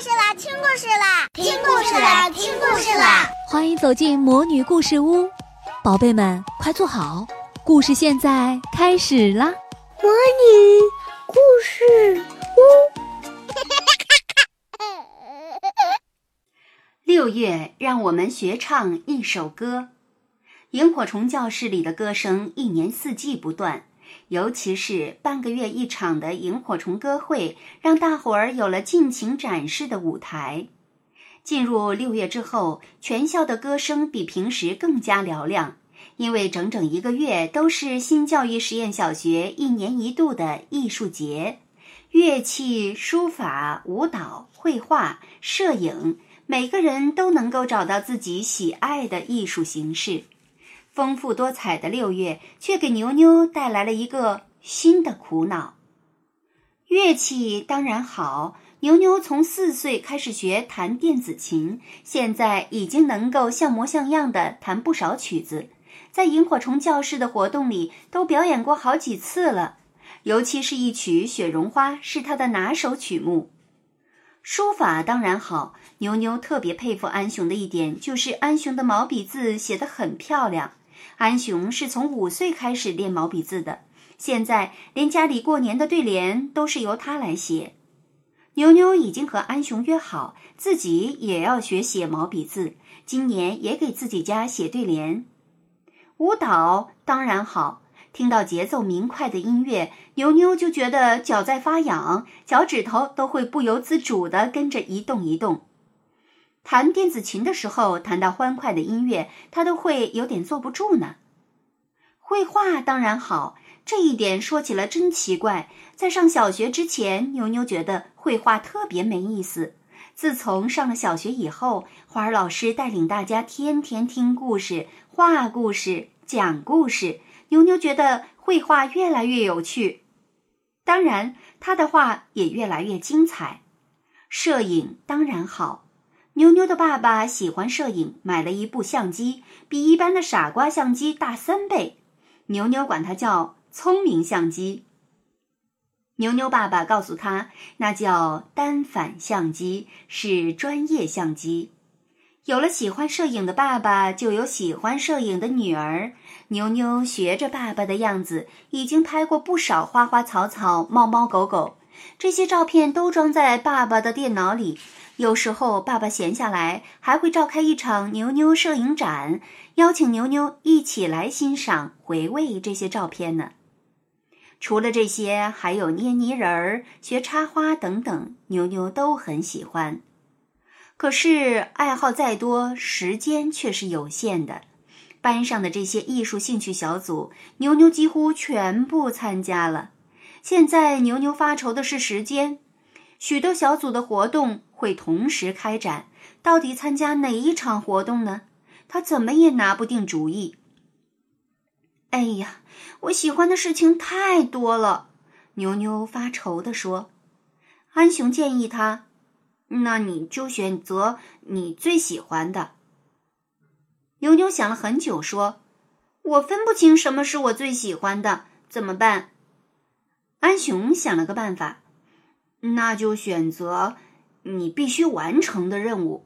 事啦，听故事啦，听故事啦，听故事啦！欢迎走进魔女故事屋，宝贝们快坐好，故事现在开始啦！魔女故事屋，六月，让我们学唱一首歌。萤火虫教室里的歌声一年四季不断。尤其是半个月一场的萤火虫歌会，让大伙儿有了尽情展示的舞台。进入六月之后，全校的歌声比平时更加嘹亮，因为整整一个月都是新教育实验小学一年一度的艺术节，乐器、书法、舞蹈、绘画、摄影，每个人都能够找到自己喜爱的艺术形式。丰富多彩的六月，却给牛牛带来了一个新的苦恼。乐器当然好，牛牛从四岁开始学弹电子琴，现在已经能够像模像样的弹不少曲子，在萤火虫教室的活动里都表演过好几次了。尤其是一曲《雪绒花》是他的拿手曲目。书法当然好，牛牛特别佩服安雄的一点就是安雄的毛笔字写得很漂亮。安雄是从五岁开始练毛笔字的，现在连家里过年的对联都是由他来写。牛牛已经和安雄约好，自己也要学写毛笔字，今年也给自己家写对联。舞蹈当然好，听到节奏明快的音乐，牛牛就觉得脚在发痒，脚趾头都会不由自主地跟着一动一动。弹电子琴的时候，弹到欢快的音乐，他都会有点坐不住呢。绘画当然好，这一点说起来真奇怪。在上小学之前，牛牛觉得绘画特别没意思。自从上了小学以后，花儿老师带领大家天天听故事、画故事、讲故事，牛牛觉得绘画越来越有趣。当然，他的画也越来越精彩。摄影当然好。妞妞的爸爸喜欢摄影，买了一部相机，比一般的傻瓜相机大三倍。牛牛管它叫“聪明相机”。牛牛爸爸告诉他，那叫单反相机，是专业相机。有了喜欢摄影的爸爸，就有喜欢摄影的女儿。牛牛学着爸爸的样子，已经拍过不少花花草草、猫猫狗狗，这些照片都装在爸爸的电脑里。有时候，爸爸闲下来还会召开一场牛牛摄影展，邀请牛牛一起来欣赏、回味这些照片呢。除了这些，还有捏泥人儿、学插花等等，牛牛都很喜欢。可是，爱好再多，时间却是有限的。班上的这些艺术兴趣小组，牛牛几乎全部参加了。现在，牛牛发愁的是时间。许多小组的活动会同时开展，到底参加哪一场活动呢？他怎么也拿不定主意。哎呀，我喜欢的事情太多了，牛牛发愁地说。安雄建议他：“那你就选择你最喜欢的。”牛牛想了很久，说：“我分不清什么是我最喜欢的，怎么办？”安雄想了个办法。那就选择你必须完成的任务。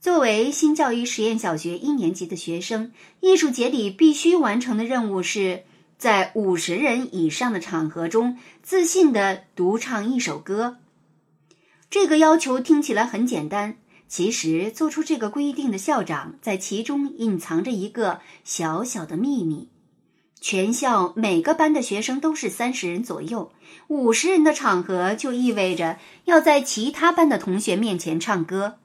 作为新教育实验小学一年级的学生，艺术节里必须完成的任务是在五十人以上的场合中自信的独唱一首歌。这个要求听起来很简单，其实做出这个规定的校长在其中隐藏着一个小小的秘密。全校每个班的学生都是三十人左右，五十人的场合就意味着要在其他班的同学面前唱歌。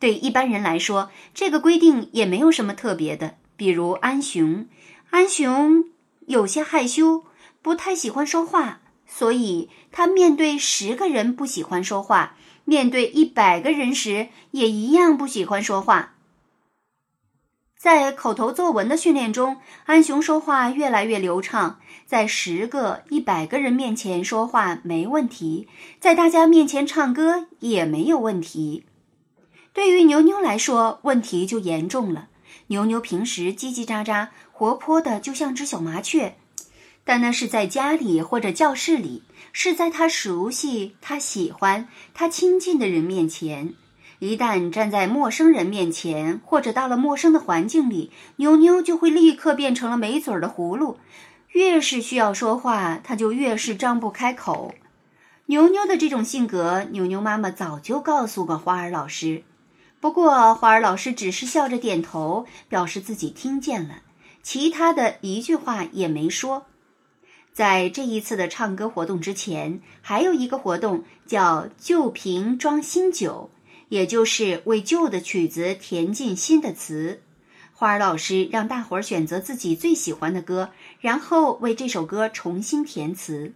对一般人来说，这个规定也没有什么特别的。比如安雄，安雄有些害羞，不太喜欢说话，所以他面对十个人不喜欢说话，面对一百个人时也一样不喜欢说话。在口头作文的训练中，安雄说话越来越流畅。在十个、一百个人面前说话没问题，在大家面前唱歌也没有问题。对于牛牛来说，问题就严重了。牛牛平时叽叽喳喳、活泼的，就像只小麻雀，但那是在家里或者教室里，是在他熟悉、他喜欢、他亲近的人面前。一旦站在陌生人面前，或者到了陌生的环境里，妞妞就会立刻变成了没嘴儿的葫芦。越是需要说话，他就越是张不开口。牛牛的这种性格，牛牛妈妈早就告诉过花儿老师。不过，花儿老师只是笑着点头，表示自己听见了，其他的一句话也没说。在这一次的唱歌活动之前，还有一个活动叫“旧瓶装新酒”，也就是为旧的曲子填进新的词。花儿老师让大伙儿选择自己最喜欢的歌，然后为这首歌重新填词。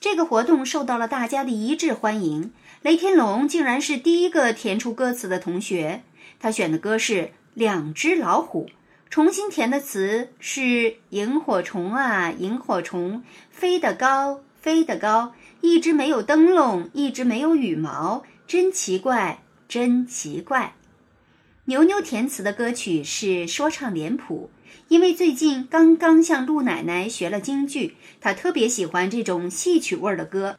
这个活动受到了大家的一致欢迎。雷天龙竟然是第一个填出歌词的同学，他选的歌是《两只老虎》，重新填的词是“萤火虫啊，萤火虫，飞得高，飞得高，一只没有灯笼，一只没有羽毛，真奇怪，真奇怪。”牛牛填词的歌曲是说唱脸谱。因为最近刚刚向陆奶奶学了京剧，她特别喜欢这种戏曲味儿的歌，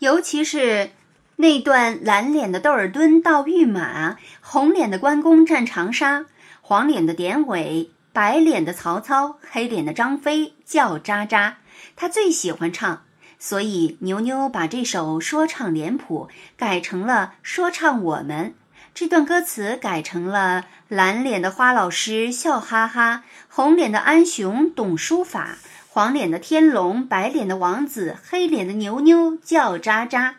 尤其是那段蓝脸的窦尔敦盗御马，红脸的关公战长沙，黄脸的典韦，白脸的曹操，黑脸的张飞叫喳喳，她最喜欢唱，所以牛牛把这首说唱脸谱改成了说唱我们。这段歌词改成了蓝脸的花老师笑哈哈，红脸的安雄懂书法，黄脸的天龙，白脸的王子，黑脸的牛牛叫喳喳。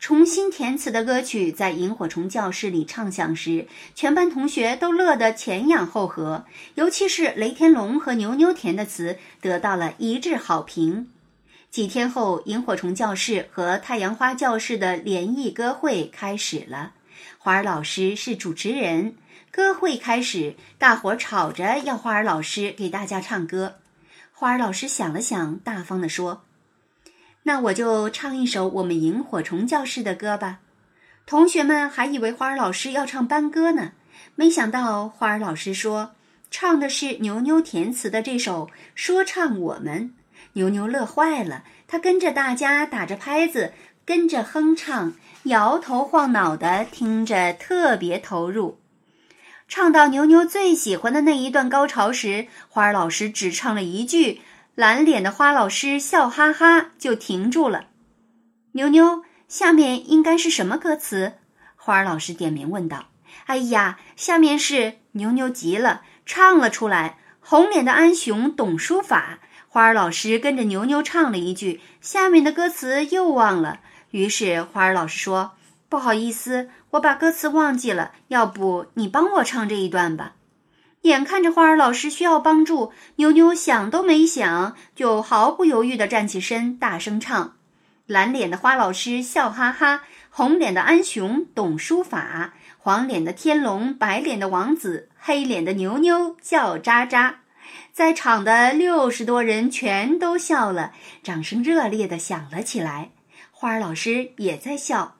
重新填词的歌曲在萤火虫教室里唱响时，全班同学都乐得前仰后合，尤其是雷天龙和牛牛填的词得到了一致好评。几天后，萤火虫教室和太阳花教室的联谊歌会开始了。花儿老师是主持人，歌会开始，大伙儿吵着要花儿老师给大家唱歌。花儿老师想了想，大方地说：“那我就唱一首我们萤火虫教室的歌吧。”同学们还以为花儿老师要唱班歌呢，没想到花儿老师说唱的是牛牛填词的这首《说唱我们》。牛牛乐坏了，他跟着大家打着拍子，跟着哼唱。摇头晃脑的听着，特别投入。唱到牛牛最喜欢的那一段高潮时，花儿老师只唱了一句，蓝脸的花老师笑哈哈就停住了。牛牛，下面应该是什么歌词？花儿老师点名问道。哎呀，下面是牛牛急了，唱了出来。红脸的安雄懂书法，花儿老师跟着牛牛唱了一句，下面的歌词又忘了。于是花儿老师说：“不好意思，我把歌词忘记了。要不你帮我唱这一段吧？”眼看着花儿老师需要帮助，牛牛想都没想，就毫不犹豫地站起身，大声唱：“蓝脸的花老师笑哈哈，红脸的安雄懂书法，黄脸的天龙，白脸的王子，黑脸的牛牛叫喳喳。”在场的六十多人全都笑了，掌声热烈的响了起来。花儿老师也在笑，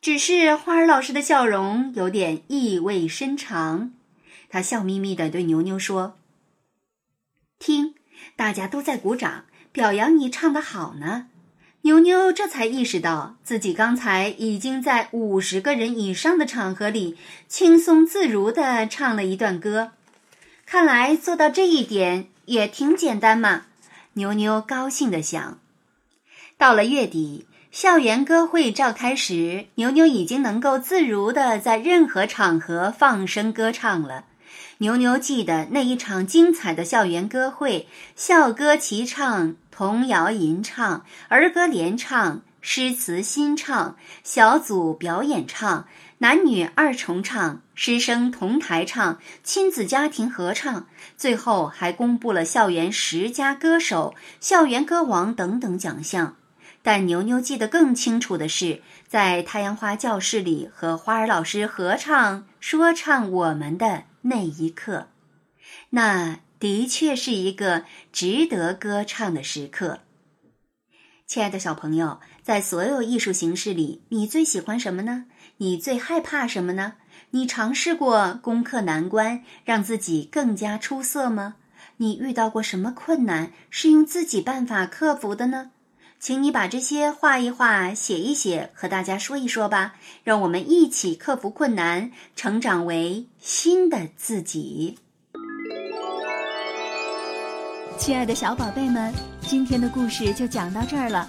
只是花儿老师的笑容有点意味深长。他笑眯眯的对牛牛说：“听，大家都在鼓掌，表扬你唱得好呢。”牛牛这才意识到自己刚才已经在五十个人以上的场合里轻松自如地唱了一段歌。看来做到这一点也挺简单嘛。牛牛高兴地想。到了月底。校园歌会召开时，牛牛已经能够自如地在任何场合放声歌唱了。牛牛记得那一场精彩的校园歌会，校歌齐唱，童谣吟唱，儿歌联唱，诗词新唱，小组表演唱，男女二重唱，师生同台唱，亲子家庭合唱，最后还公布了校园十佳歌手、校园歌王等等奖项。但牛牛记得更清楚的是，在太阳花教室里和花儿老师合唱说唱我们的那一刻，那的确是一个值得歌唱的时刻。亲爱的小朋友，在所有艺术形式里，你最喜欢什么呢？你最害怕什么呢？你尝试过攻克难关，让自己更加出色吗？你遇到过什么困难是用自己办法克服的呢？请你把这些画一画、写一写，和大家说一说吧。让我们一起克服困难，成长为新的自己。亲爱的小宝贝们，今天的故事就讲到这儿了。